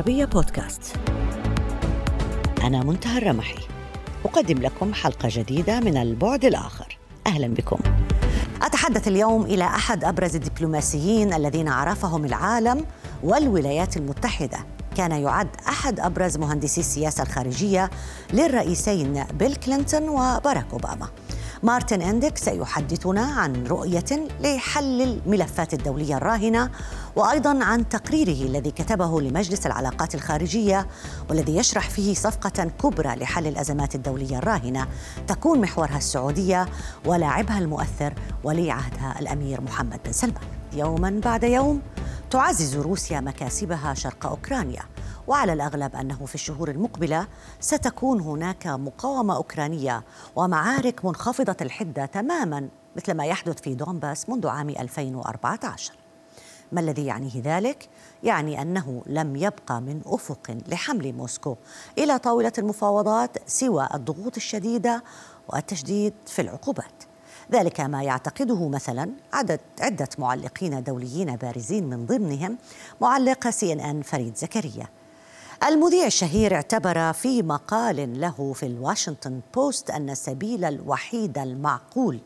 العربية بودكاست. أنا منتهى الرمحي. أقدم لكم حلقة جديدة من البعد الآخر. أهلا بكم. أتحدث اليوم إلى أحد أبرز الدبلوماسيين الذين عرفهم العالم والولايات المتحدة. كان يعد أحد أبرز مهندسي السياسة الخارجية للرئيسين بيل كلينتون وباراك أوباما. مارتن اندك سيحدثنا عن رؤية لحل الملفات الدولية الراهنة وأيضا عن تقريره الذي كتبه لمجلس العلاقات الخارجية والذي يشرح فيه صفقة كبرى لحل الأزمات الدولية الراهنة. تكون محورها السعودية ولاعبها المؤثر ولي عهدها الأمير محمد بن سلمان. يوما بعد يوم تعزز روسيا مكاسبها شرق أوكرانيا. وعلى الأغلب أنه في الشهور المقبلة ستكون هناك مقاومة أوكرانية ومعارك منخفضة الحدة تماما مثل ما يحدث في دونباس منذ عام 2014 ما الذي يعنيه ذلك؟ يعني أنه لم يبقى من أفق لحمل موسكو إلى طاولة المفاوضات سوى الضغوط الشديدة والتشديد في العقوبات. ذلك ما يعتقده مثلا عدد عدة معلقين دوليين بارزين من ضمنهم معلق سي إن إن فريد زكريا. المذيع الشهير اعتبر في مقال له في الواشنطن بوست أن السبيل الوحيد المعقول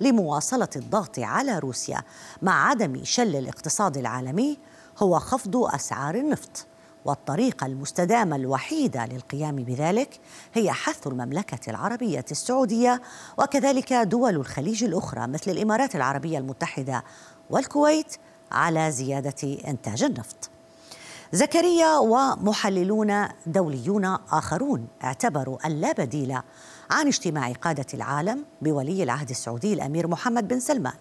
لمواصلة الضغط على روسيا مع عدم شل الاقتصاد العالمي هو خفض أسعار النفط والطريقة المستدامة الوحيدة للقيام بذلك هي حث المملكة العربية السعودية وكذلك دول الخليج الأخرى مثل الإمارات العربية المتحدة والكويت على زيادة إنتاج النفط. زكريا ومحللون دوليون آخرون اعتبروا أن لا بديل عن اجتماع قادة العالم بولي العهد السعودي الأمير محمد بن سلمان.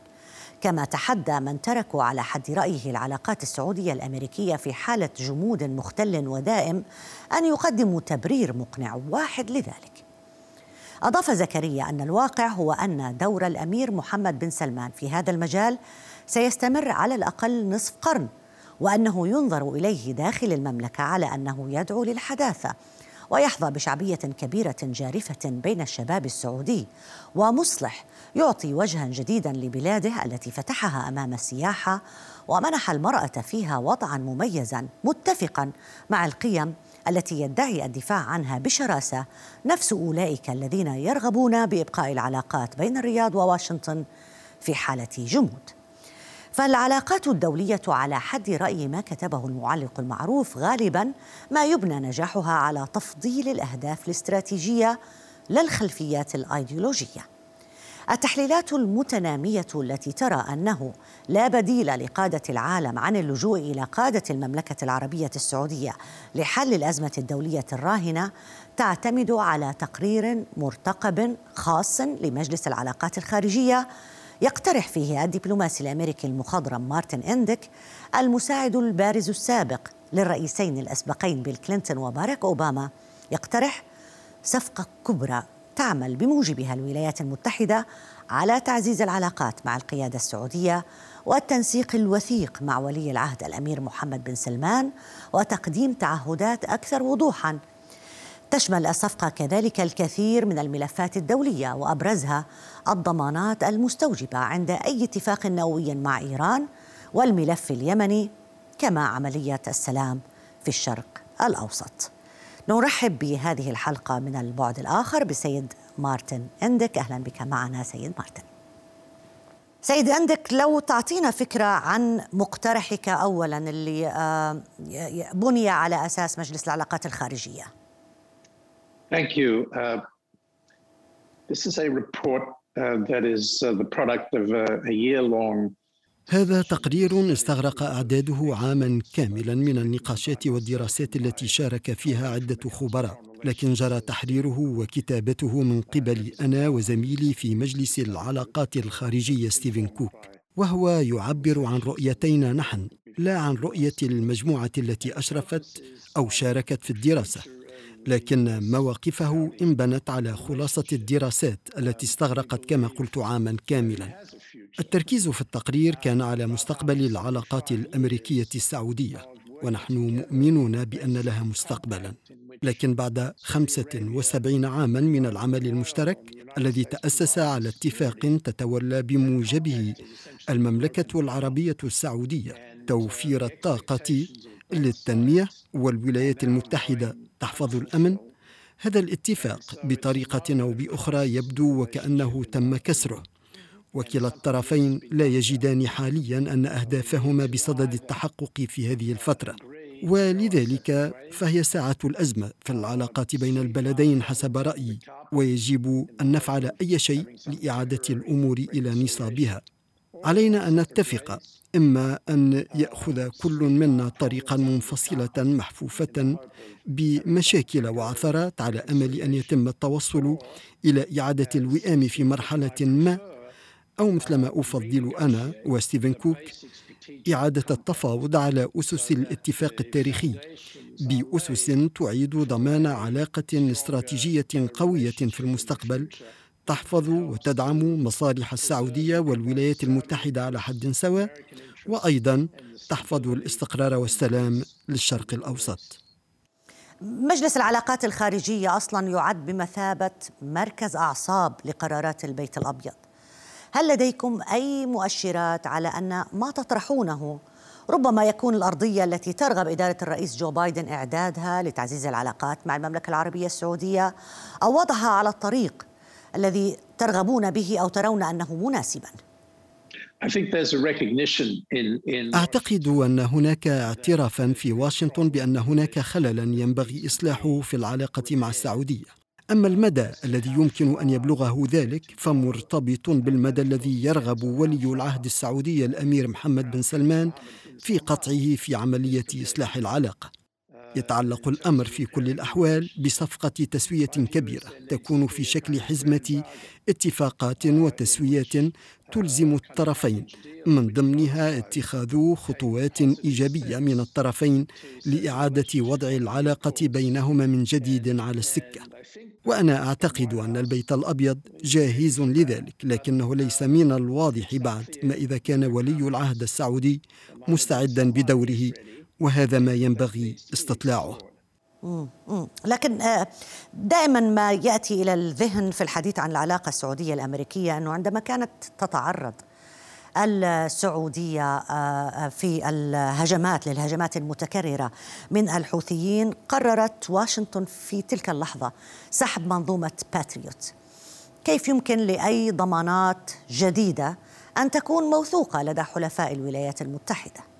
كما تحدى من تركوا على حد رأيه العلاقات السعودية الأمريكية في حالة جمود مختل ودائم أن يقدموا تبرير مقنع واحد لذلك. أضاف زكريا أن الواقع هو أن دور الأمير محمد بن سلمان في هذا المجال سيستمر على الأقل نصف قرن وأنه ينظر إليه داخل المملكة على أنه يدعو للحداثة ويحظى بشعبية كبيرة جارفة بين الشباب السعودي. ومصلح يعطي وجها جديدا لبلاده التي فتحها أمام السياحة ومنح المرأة فيها وضعا مميزا متفقا مع القيم التي يدعي الدفاع عنها بشراسة نفس أولئك الذين يرغبون بإبقاء العلاقات بين الرياض وواشنطن في حالة جمود. فالعلاقات الدولية على حد رأي ما كتبه المعلق المعروف غالبا ما يبنى نجاحها على تفضيل الأهداف الاستراتيجية لا الخلفيات الأيديولوجية. التحليلات المتنامية التي ترى أنه لا بديل لقادة العالم عن اللجوء إلى قادة المملكة العربية السعودية لحل الأزمة الدولية الراهنة تعتمد على تقرير مرتقب خاص لمجلس العلاقات الخارجية يقترح فيه الدبلوماسي الأمريكي المخضرم مارتن اندك المساعد البارز السابق للرئيسين الأسبقين بيل كلينتون وباراك أوباما يقترح صفقة كبرى تعمل بموجبها الولايات المتحدة على تعزيز العلاقات مع القيادة السعودية والتنسيق الوثيق مع ولي العهد الأمير محمد بن سلمان وتقديم تعهدات أكثر وضوحا تشمل الصفقة كذلك الكثير من الملفات الدولية وأبرزها الضمانات المستوجبة عند أي اتفاق نووي مع إيران والملف اليمني كما عملية السلام في الشرق الأوسط. نرحب بهذه الحلقة من البعد الآخر بسيد مارتن أندك. أهلا بك معنا سيد مارتن. سيد أندك لو تعطينا فكرة عن مقترحك أولا اللي آه، بني على أساس مجلس العلاقات الخارجية. Thank you. Uh, this is a report uh, that is uh, the product of a year long. هذا تقرير استغرق أعداده عاما كاملا من النقاشات والدراسات التي شارك فيها عدة خبراء لكن جرى تحريره وكتابته من قبل أنا وزميلي في مجلس العلاقات الخارجية ستيفن كوك. وهو يعبر عن رؤيتينا نحن لا عن رؤية المجموعة التي أشرفت أو شاركت في الدراسة. لكن مواقفه انبنت على خلاصة الدراسات التي استغرقت كما قلت عاما كاملا. التركيز في التقرير كان على مستقبل العلاقات الأمريكية السعودية ونحن مؤمنون بأن لها مستقبلا. لكن بعد خمسة وسبعين عاما من العمل المشترك الذي تأسس على اتفاق تتولى بموجبه المملكة العربية السعودية توفير الطاقة للتنمية والولايات المتحدة تحفظ الأمن؟ هذا الاتفاق بطريقة أو بأخرى يبدو وكأنه تم كسره. وكلا الطرفين لا يجدان حاليا أن أهدافهما بصدد التحقق في هذه الفترة. ولذلك فهي ساعة الأزمة في العلاقات بين البلدين حسب رأيي ويجب أن نفعل أي شيء لإعادة الأمور إلى نصابها. علينا أن نتفق إما أن يأخذ كل منا طريقا منفصلة محفوفة بمشاكل وعثرات على أمل أن يتم التوصل إلى إعادة الوئام في مرحلة ما. أو مثلما أفضل أنا وستيفن كوك إعادة التفاوض على أسس الاتفاق التاريخي. بأسس تعيد ضمان علاقة استراتيجية قوية في المستقبل تحفظ وتدعم مصالح السعودية والولايات المتحدة على حد سواء وأيضا تحفظ الاستقرار والسلام للشرق الأوسط. مجلس العلاقات الخارجية أصلا يعد بمثابة مركز أعصاب لقرارات البيت الأبيض. هل لديكم أي مؤشرات على أن ما تطرحونه ربما يكون الأرضية التي ترغب إدارة الرئيس جو بايدن إعدادها لتعزيز العلاقات مع المملكة العربية السعودية؟ أو وضعها على الطريق الذي ترغبون به أو ترون أنه مناسباً. أعتقد أن هناك اعترافا في واشنطن بأن هناك خللا ينبغي إصلاحه في العلاقة مع السعودية. أما المدى الذي يمكن أن يبلغه ذلك فمرتبط بالمدى الذي يرغب ولي العهد السعودي الأمير محمد بن سلمان في قطعه في عملية إصلاح العلاقة. يتعلق الأمر في كل الأحوال بصفقة تسوية كبيرة تكون في شكل حزمة اتفاقات وتسويات تلزم الطرفين. من ضمنها اتخاذ خطوات إيجابية من الطرفين لإعادة وضع العلاقة بينهما من جديد على السكة. وأنا أعتقد أن البيت الأبيض جاهز لذلك لكنه ليس من الواضح بعد ما إذا كان ولي العهد السعودي مستعدا بدوره. وهذا ما ينبغي استطلاعه. لكن آه، دائما ما يأتي إلى الذهن في الحديث عن العلاقة السعودية الأمريكية أنه عندما كانت تتعرض السعودية آه، آه، في الهجمات للهجمات المتكررة من الحوثيين قررت واشنطن في تلك اللحظة سحب منظومة باتريوت كيف يمكن لأي ضمانات جديدة أن تكون موثوقة لدى حلفاء الولايات المتحدة؟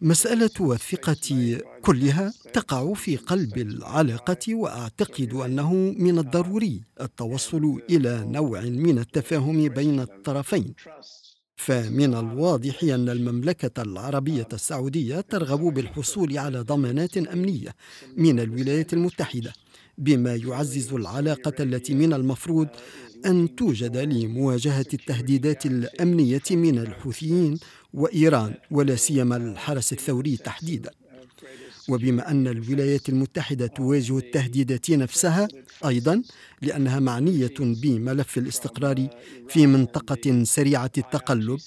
مسألة الثقة كلها تقع في قلب العلاقة وأعتقد أنه من الضروري التوصل إلى نوع من التفاهم بين الطرفين. فمن الواضح أن المملكة العربية السعودية ترغب بالحصول على ضمانات أمنية من الولايات المتحدة بما يعزز العلاقة التي من المفروض أن توجد لمواجهة التهديدات الأمنية من الحوثيين وإيران ولا سيما الحرس الثوري تحديدا. وبما أن الولايات المتحدة تواجه التهديدات نفسها أيضا لأنها معنية بملف الاستقرار في منطقة سريعة التقلب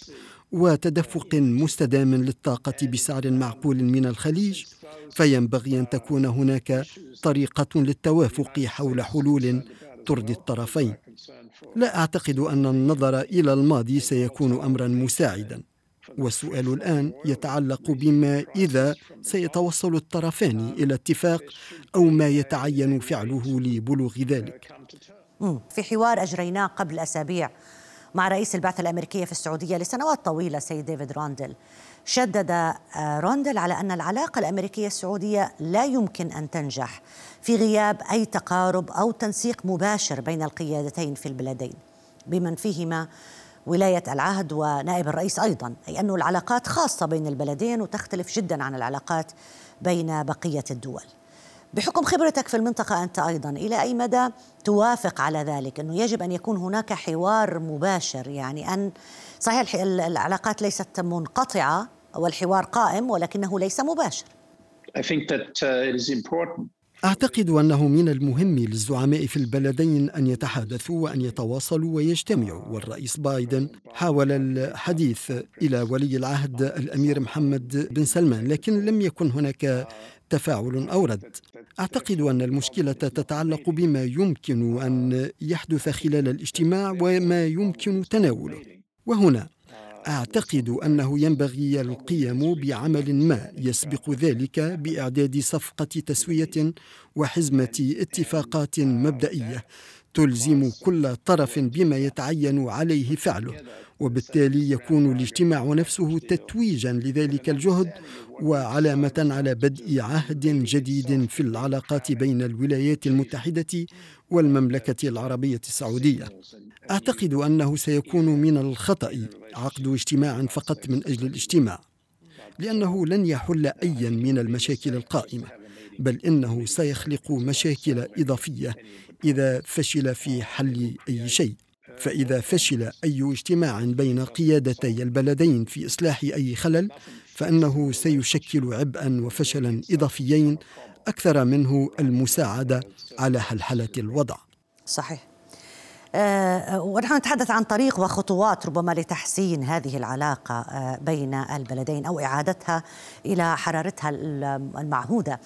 وتدفق مستدام للطاقة بسعر معقول من الخليج فينبغي أن تكون هناك طريقة للتوافق حول حلول ترضي الطرفين. لا أعتقد أن النظر إلى الماضي سيكون امرا مساعدا. والسؤال الآن يتعلق بما إذا سيتوصل الطرفان إلى اتفاق أو ما يتعين فعله لبلوغ ذلك. في حوار أجريناه قبل أسابيع. مع رئيس البعثة الأمريكية في السعودية لسنوات طويلة سيد ديفيد روندل شدد آه، روندل على أن العلاقة الأمريكية السعودية لا يمكن أن تنجح في غياب أي تقارب أو تنسيق مباشر بين القيادتين في البلدين. بمن فيهما ولاية العهد ونائب الرئيس أيضا أي انه العلاقات خاصة بين البلدين وتختلف جدا عن العلاقات بين بقية الدول. بحكم خبرتك في المنطقة أنت أيضا إلى أي مدى توافق على ذلك؟ أنه يجب أن يكون هناك حوار مباشر يعني أن صحيح العلاقات ليست منقطعة والحوار قائم ولكنه ليس مباشر. I think that uh, it is important. أعتقد أنه من المهم للزعماء في البلدين أن يتحادثوا وأن يتواصلوا ويجتمعوا والرئيس بايدن حاول الحديث إلى ولي العهد الأمير محمد بن سلمان لكن لم يكن هناك تفاعل أو رد أعتقد أن المشكلة تتعلق بما يمكن أن يحدث خلال الاجتماع وما يمكن تناوله. وهنا أعتقد أنه ينبغي القيام بعمل ما يسبق ذلك بإعداد صفقة تسوية وحزمة اتفاقات مبدئية تلزم كل طرف بما يتعين عليه فعله وبالتالي يكون الاجتماع نفسه تتويجا لذلك الجهد وعلامة على بدء عهد جديد في العلاقات بين الولايات المتحدة والمملكة العربية السعودية. أعتقد أنه سيكون من الخطأ عقد اجتماع فقط من أجل الاجتماع لأنه لن يحل ايا من المشاكل القائمة. بل إنه سيخلق مشاكل إضافية إذا فشل في حل أي شيء. فإذا فشل أي اجتماع بين قيادتي البلدين في إصلاح أي خلل فإنه سيشكل عبئا وفشلا إضافيين أكثر منه المساعدة على حلحلة الوضع. صحيح. ونحن نتحدث عن طريق وخطوات ربما لتحسين هذه العلاقة أه بين البلدين أو إعادتها إلى حرارتها المعهودة.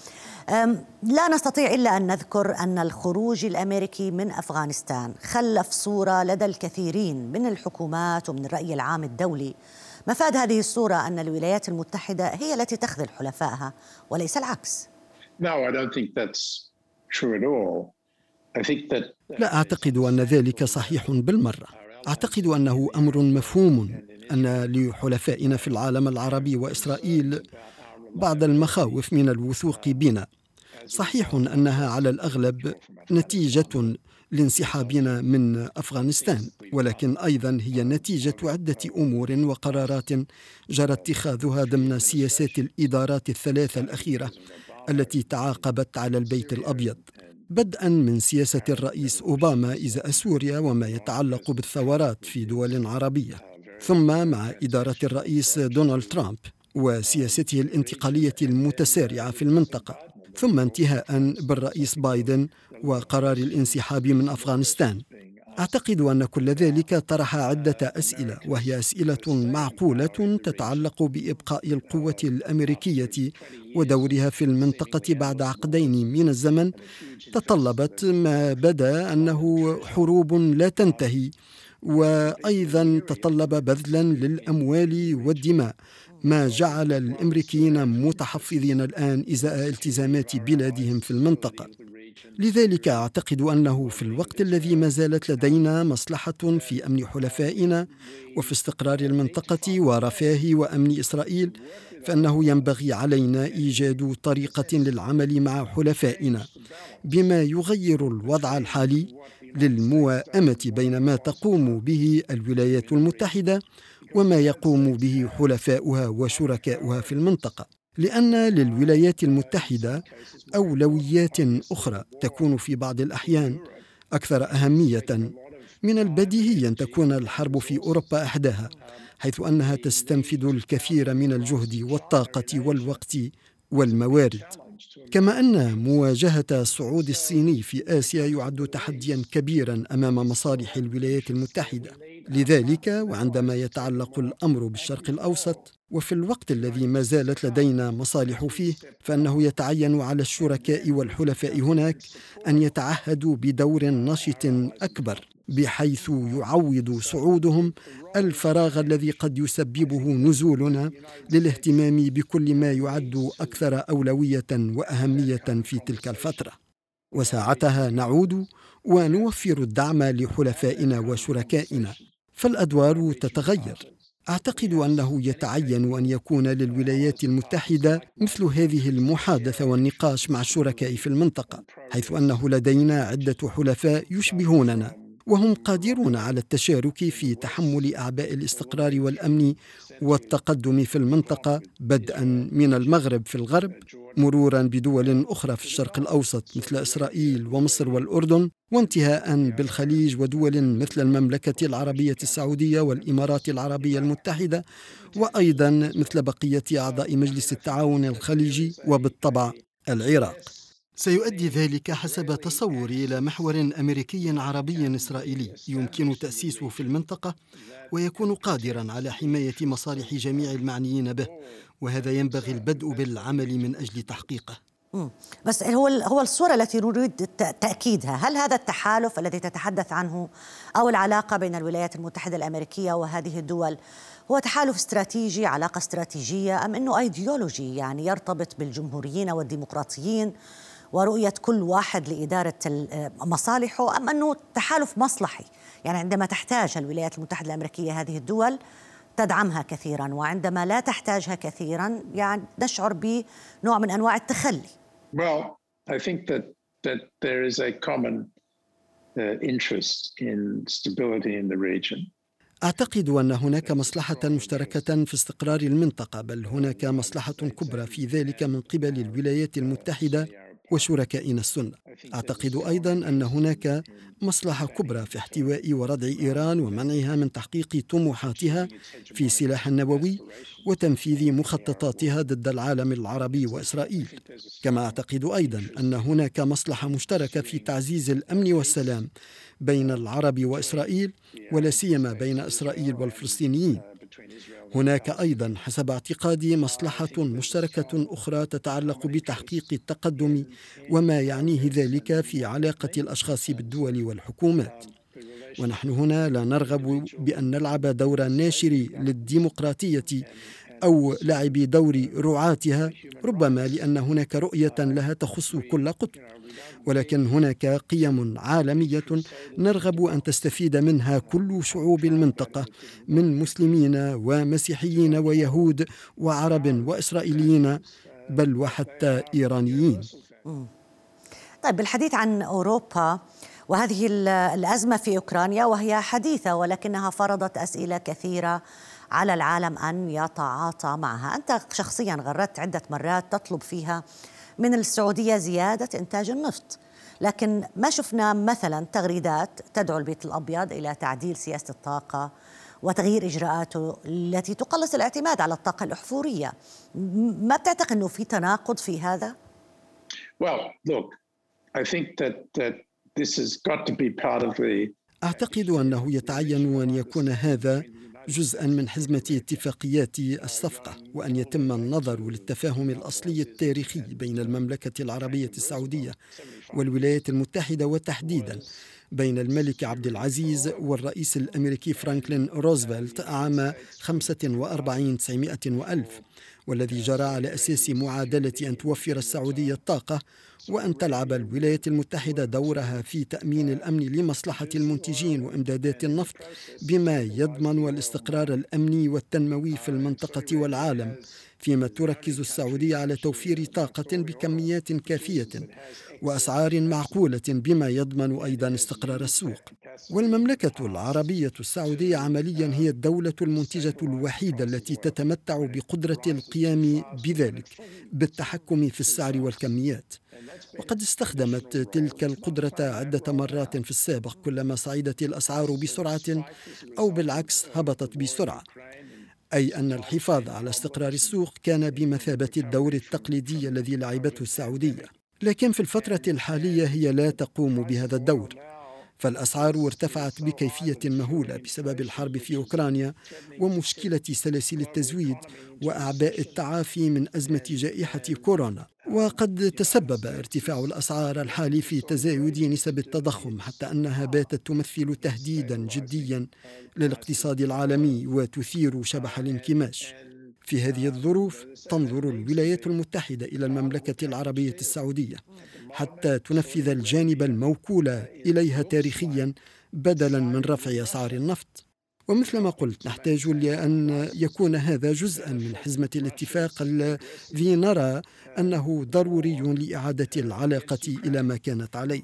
لا نستطيع إلا أن نذكر أن الخروج الأمريكي من أفغانستان خلف صورة لدى الكثيرين من الحكومات ومن الرأي العام الدولي. مفاد هذه الصورة أن الولايات المتحدة هي التي تخذل حلفائها وليس العكس. No, I don't think that's true at all. لا أعتقد أن ذلك صحيح بالمرة. أعتقد أنه أمر مفهوم أن لحلفائنا في العالم العربي وإسرائيل بعض المخاوف من الوثوق بنا. صحيح أنها على الأغلب نتيجة لانسحابنا من أفغانستان ولكن أيضا هي نتيجة عدة أمور وقرارات جرى اتخاذها ضمن سياسات الإدارات الثلاثة الأخيرة التي تعاقبت على البيت الأبيض. بدءا من سياسة الرئيس أوباما ازاء سوريا وما يتعلق بالثورات في دول عربية ثم مع إدارة الرئيس دونالد ترامب وسياسته الانتقالية المتسارعة في المنطقة ثم انتهاء بالرئيس بايدن وقرار الانسحاب من أفغانستان. أعتقد أن كل ذلك طرح عدة أسئلة وهي أسئلة معقولة تتعلق بإبقاء القوة الأمريكية ودورها في المنطقة بعد عقدين من الزمن تطلبت ما بدا أنه حروب لا تنتهي وأيضا تطلب بذلا للأموال والدماء ما جعل الأمريكيين متحفظين الآن إزاء التزامات بلادهم في المنطقة. لذلك أعتقد أنه في الوقت الذي ما زالت لدينا مصلحة في أمن حلفائنا وفي استقرار المنطقة ورفاه وأمن إسرائيل فإنه ينبغي علينا إيجاد طريقة للعمل مع حلفائنا بما يغير الوضع الحالي للمواءمه بين ما تقوم به الولايات المتحدة وما يقوم به حلفاؤها وشركاؤها في المنطقة. لأن للولايات المتحدة أولويات أخرى تكون في بعض الأحيان أكثر أهمية. من البديهي أن تكون الحرب في أوروبا أحداها حيث أنها تستنفذ الكثير من الجهد والطاقة والوقت والموارد. كما أن مواجهة الصعود الصيني في آسيا يعد تحديا كبيرا أمام مصالح الولايات المتحدة. لذلك وعندما يتعلق الأمر بالشرق الأوسط وفي الوقت الذي ما زالت لدينا مصالح فيه فإنه يتعين على الشركاء والحلفاء هناك أن يتعهدوا بدور نشط أكبر. بحيث يعوض صعودهم الفراغ الذي قد يسببه نزولنا للاهتمام بكل ما يعد أكثر أولوية وأهمية في تلك الفترة. وساعتها نعود ونوفر الدعم لحلفائنا وشركائنا. فالأدوار تتغير. أعتقد أنه يتعين أن يكون للولايات المتحدة مثل هذه المحادثة والنقاش مع الشركاء في المنطقة حيث أنه لدينا عدة حلفاء يشبهوننا. وهم قادرون على التشارك في تحمل أعباء الاستقرار والأمن والتقدم في المنطقة بدءا من المغرب في الغرب مرورا بدول أخرى في الشرق الأوسط مثل إسرائيل ومصر والأردن وانتهاء بالخليج ودول مثل المملكة العربية السعودية والإمارات العربية المتحدة وأيضا مثل بقية أعضاء مجلس التعاون الخليجي وبالطبع العراق. سيؤدي ذلك حسب تصوري إلى محور أمريكي عربي إسرائيلي يمكن تأسيسه في المنطقة ويكون قادرا على حماية مصالح جميع المعنيين به وهذا ينبغي البدء بالعمل من أجل تحقيقه. بس هو هو الصورة التي نريد تأكيدها هل هذا التحالف الذي تتحدث عنه أو العلاقة بين الولايات المتحدة الأمريكية وهذه الدول هو تحالف استراتيجي علاقة استراتيجية أم إنه أيديولوجي؟ يعني يرتبط بالجمهوريين والديمقراطيين ورؤية كل واحد لإدارة مصالحه أم أنه تحالف مصلحي. يعني عندما تحتاج الولايات المتحدة الأمريكية هذه الدول تدعمها كثيرا وعندما لا تحتاجها كثيرا يعني نشعر بنوع من أنواع التخلي. Well, I think that that there is a common uh, interest in stability in the region. أعتقد أن هناك مصلحة مشتركة في استقرار المنطقة بل هناك مصلحة كبرى في ذلك من قبل الولايات المتحدة. وشركائنا السنة. أعتقد أيضا أن هناك مصلحة كبرى في احتواء وردع إيران ومنعها من تحقيق طموحاتها في سلاح النووي وتنفيذ مخططاتها ضد العالم العربي وإسرائيل. كما أعتقد أيضا أن هناك مصلحة مشتركة في تعزيز الأمن والسلام بين العرب وإسرائيل ولا سيما بين إسرائيل والفلسطينيين. هناك أيضا حسب اعتقادي مصلحة مشتركة أخرى تتعلق بتحقيق التقدم وما يعنيه ذلك في علاقة الأشخاص بالدول والحكومات. ونحن هنا لا نرغب بأن نلعب دور الناشر للديمقراطية أو لعب دور رعاتها ربما لأن هناك رؤية لها تخص كل قطب ولكن هناك قيم عالمية نرغب أن تستفيد منها كل شعوب المنطقة من مسلمين ومسيحيين ويهود وعرب وإسرائيليين بل وحتى إيرانيين. طيب بالحديث عن أوروبا وهذه الأزمة في أوكرانيا وهي حديثة ولكنها فرضت أسئلة كثيرة على العالم أن يتعاطى معها، أنت شخصيا غردت عدة مرات تطلب فيها من السعودية زيادة إنتاج النفط. لكن ما شفنا مثلا تغريدات تدعو البيت الأبيض إلى تعديل سياسة الطاقة وتغيير إجراءاته التي تقلص الاعتماد على الطاقة الاحفوريه ما بتعتقد إنه في تناقض في هذا؟ Well, look, I think that, that this has got to be part of the أعتقد أنه يتعين أن يكون هذا جزءا من حزمة اتفاقيات الصفقة وأن يتم النظر للتفاهم الأصلي التاريخي بين المملكة العربية السعودية والولايات المتحدة وتحديدا بين الملك عبد العزيز والرئيس الأمريكي فرانكلين روزفلت عام 45 900 وألف والذي جرى على أساس معادلة أن توفر السعودية الطاقة وأن تلعب الولايات المتحدة دورها في تأمين الأمن لمصلحة المنتجين وإمدادات النفط بما يضمن الاستقرار الأمني والتنموي في المنطقة والعالم فيما تركز السعودية على توفير طاقة بكميات كافية وأسعار معقولة بما يضمن أيضا استقرار السوق. والمملكة العربية السعودية عمليا هي الدولة المنتجة الوحيدة التي تتمتع بقدرة القيام بذلك بالتحكم في السعر والكميات. وقد استخدمت تلك القدرة عدة مرات في السابق كلما صعدت الأسعار بسرعة أو بالعكس هبطت بسرعة. أي أن الحفاظ على استقرار السوق كان بمثابة الدور التقليدي الذي لعبته السعودية. لكن في الفترة الحالية هي لا تقوم بهذا الدور. فالأسعار ارتفعت بكيفية مهولة بسبب الحرب في أوكرانيا ومشكلة سلاسل التزويد وأعباء التعافي من أزمة جائحة كورونا. وقد تسبب ارتفاع الأسعار الحالي في تزايد نسب التضخم حتى أنها باتت تمثل تهديدا جديا للاقتصاد العالمي وتثير شبح الانكماش. في هذه الظروف تنظر الولايات المتحدة إلى المملكة العربية السعودية حتى تنفذ الجانب الموكول إليها تاريخيا بدلا من رفع أسعار النفط. ومثل ما قلت نحتاج لأن يكون هذا جزءا من حزمة الاتفاق الذي نرى أنه ضروري لإعادة العلاقة إلى ما كانت عليه.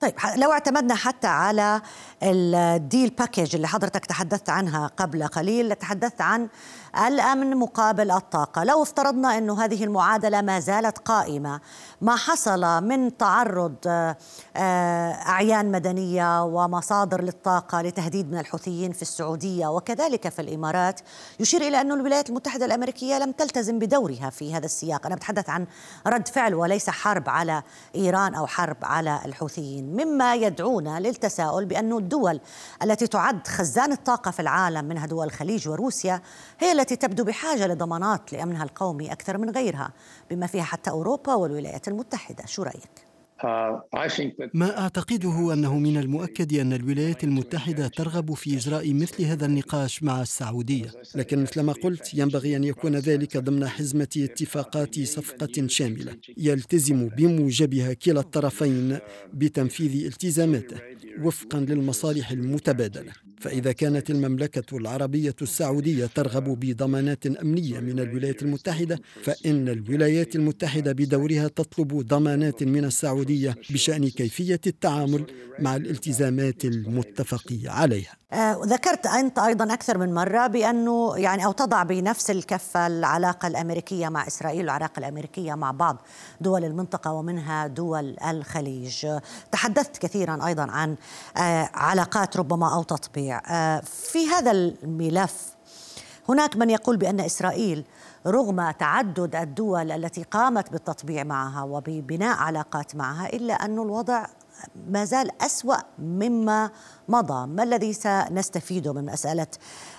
طيب لو اعتمدنا حتى على الديل باكيج اللي حضرتك تحدثت عنها قبل قليل تحدثت عن الأمن مقابل الطاقة. لو افترضنا إنه هذه المعادلة ما زالت قائمة ما حصل من تعرض آه، آه، أعيان مدنية ومصادر للطاقة لتهديد من الحوثيين في السعودية وكذلك في الإمارات يشير إلى انه الولايات المتحدة الأمريكية لم تلتزم بدورها في هذا السياق. أنا بتحدث عن رد فعل وليس حرب على إيران أو حرب على الحوثيين. مما يدعونا للتساؤل بأن الدول التي تعد خزان الطاقة في العالم منها دول الخليج وروسيا هي التي تبدو بحاجة لضمانات لأمنها القومي أكثر من غيرها بما فيها حتى أوروبا والولايات المتحدة شو رأيك؟ Uh, ما أعتقده أنه من المؤكد أن الولايات المتحدة ترغب في إجراء مثل هذا النقاش مع السعودية، لكن مثلما قلت ينبغي أن يكون ذلك ضمن حزمة اتفاقات صفقة شاملة، يلتزم بموجبها كلا الطرفين بتنفيذ التزاماته وفقا للمصالح المتبادلة. فإذا كانت المملكة العربية السعودية ترغب بضمانات أمنية من الولايات المتحدة فإن الولايات المتحدة بدورها تطلب ضمانات من السعودية بشأن كيفية التعامل مع الالتزامات المتفق عليها. آه ذكرت أنت أيضا أكثر من مرة بأنه يعني أو تضع بنفس الكفة العلاقة الأمريكية مع إسرائيل والعلاقة الأمريكية مع بعض دول المنطقة ومنها دول الخليج. تحدثت كثيرا أيضا عن آه علاقات ربما أو تطبيع آه في هذا الملف هناك من يقول بأن إسرائيل رغم تعدد الدول التي قامت بالتطبيع معها وببناء علاقات معها إلا أن الوضع ما زال أسوأ مما مضى. ما الذي سنستفيده من مسألة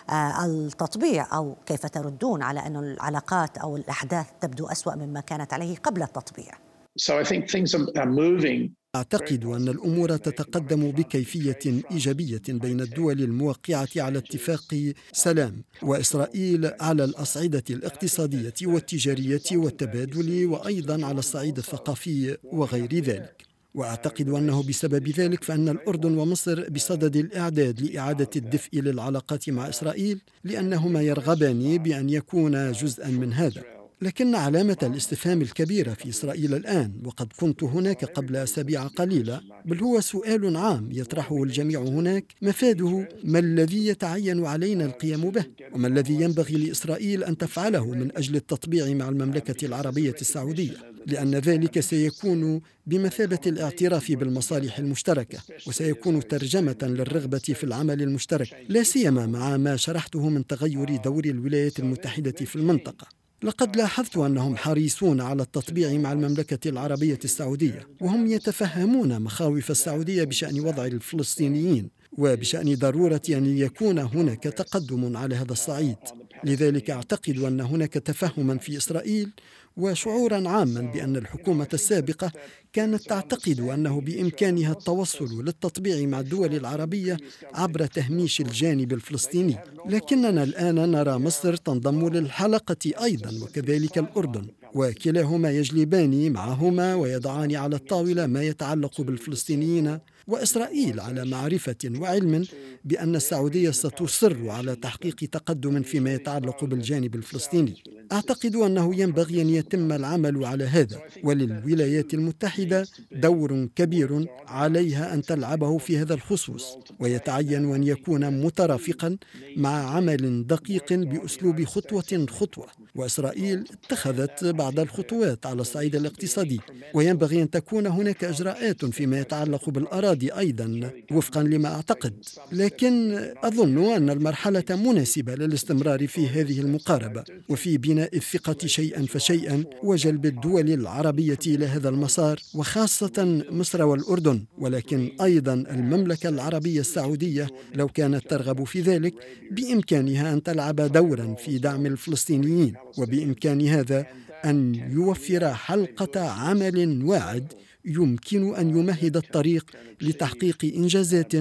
آه، التطبيع؟ أو كيف تردون على أن العلاقات أو الأحداث تبدو أسوأ مما كانت عليه قبل التطبيع؟ So I think things are moving أعتقد أن الأمور تتقدم بكيفية إيجابية بين الدول الموقعة على اتفاق سلام وإسرائيل على الأصعدة الاقتصادية والتجارية والتبادل وأيضا على الصعيد الثقافي وغير ذلك. وأعتقد أنه بسبب ذلك فإن الأردن ومصر بصدد الإعداد لإعادة الدفء للعلاقات مع إسرائيل لأنهما يرغبان بأن يكونا جزءا من هذا. لكن علامة الاستفهام الكبيرة في إسرائيل الآن وقد كنت هناك قبل أسابيع قليلة بل هو سؤال عام يطرحه الجميع هناك مفاده ما الذي يتعين علينا القيام به؟ وما الذي ينبغي لإسرائيل أن تفعله من أجل التطبيع مع المملكة العربية السعودية؟ لأن ذلك سيكون بمثابة الاعتراف بالمصالح المشتركة وسيكون ترجمة للرغبة في العمل المشترك لا سيما مع ما شرحته من تغير دور الولايات المتحدة في المنطقة. لقد لاحظت أنهم حريصون على التطبيع مع المملكة العربية السعودية وهم يتفهمون مخاوف السعودية بشأن وضع الفلسطينيين وبشأن ضرورة أن يكون هناك تقدم على هذا الصعيد. لذلك أعتقد أن هناك تفهما في إسرائيل وشعورا عاما بأن الحكومة السابقة كانت تعتقد أنه بإمكانها التوصل للتطبيع مع الدول العربية عبر تهميش الجانب الفلسطيني. لكننا الآن نرى مصر تنضم للحلقة أيضا وكذلك الأردن. وكلاهما يجلبان معهما ويضعان على الطاولة ما يتعلق بالفلسطينيين وإسرائيل على معرفة وعلم بأن السعودية ستصر على تحقيق تقدم فيما يتعلق بالجانب الفلسطيني. أعتقد أنه ينبغي أن يتم العمل على هذا وللولايات المتحدة دور كبير عليها أن تلعبه في هذا الخصوص ويتعين أن يكون مترافقا مع عمل دقيق بأسلوب خطوة خطوة. وإسرائيل اتخذت بعض الخطوات على الصعيد الاقتصادي وينبغي أن تكون هناك إجراءات فيما يتعلق بالأراضي أيضا وفقا لما أعتقد. لكن أظن أن المرحلة مناسبة للاستمرار في هذه المقاربة وفي بناء الثقة شيئا فشيئا وجلب الدول العربية إلى هذا المسار وخاصة مصر والأردن. ولكن أيضا المملكة العربية السعودية لو كانت ترغب في ذلك بإمكانها أن تلعب دورا في دعم الفلسطينيين. وبإمكان هذا أن يوفر حلقة عمل واعد يمكن أن يمهد الطريق لتحقيق إنجازات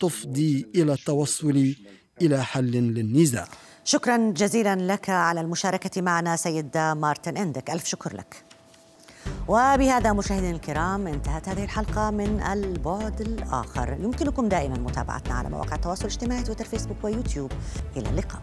تفضي إلى التوصل إلى حل للنزاع. شكرا جزيلا لك على المشاركة معنا سيد مارتن إندك. ألف شكر لك. وبهذا مشاهدينا الكرام انتهت هذه الحلقة من البعد الآخر. يمكنكم دائما متابعتنا على مواقع التواصل الاجتماعي تويتر فيسبوك ويوتيوب. إلى اللقاء.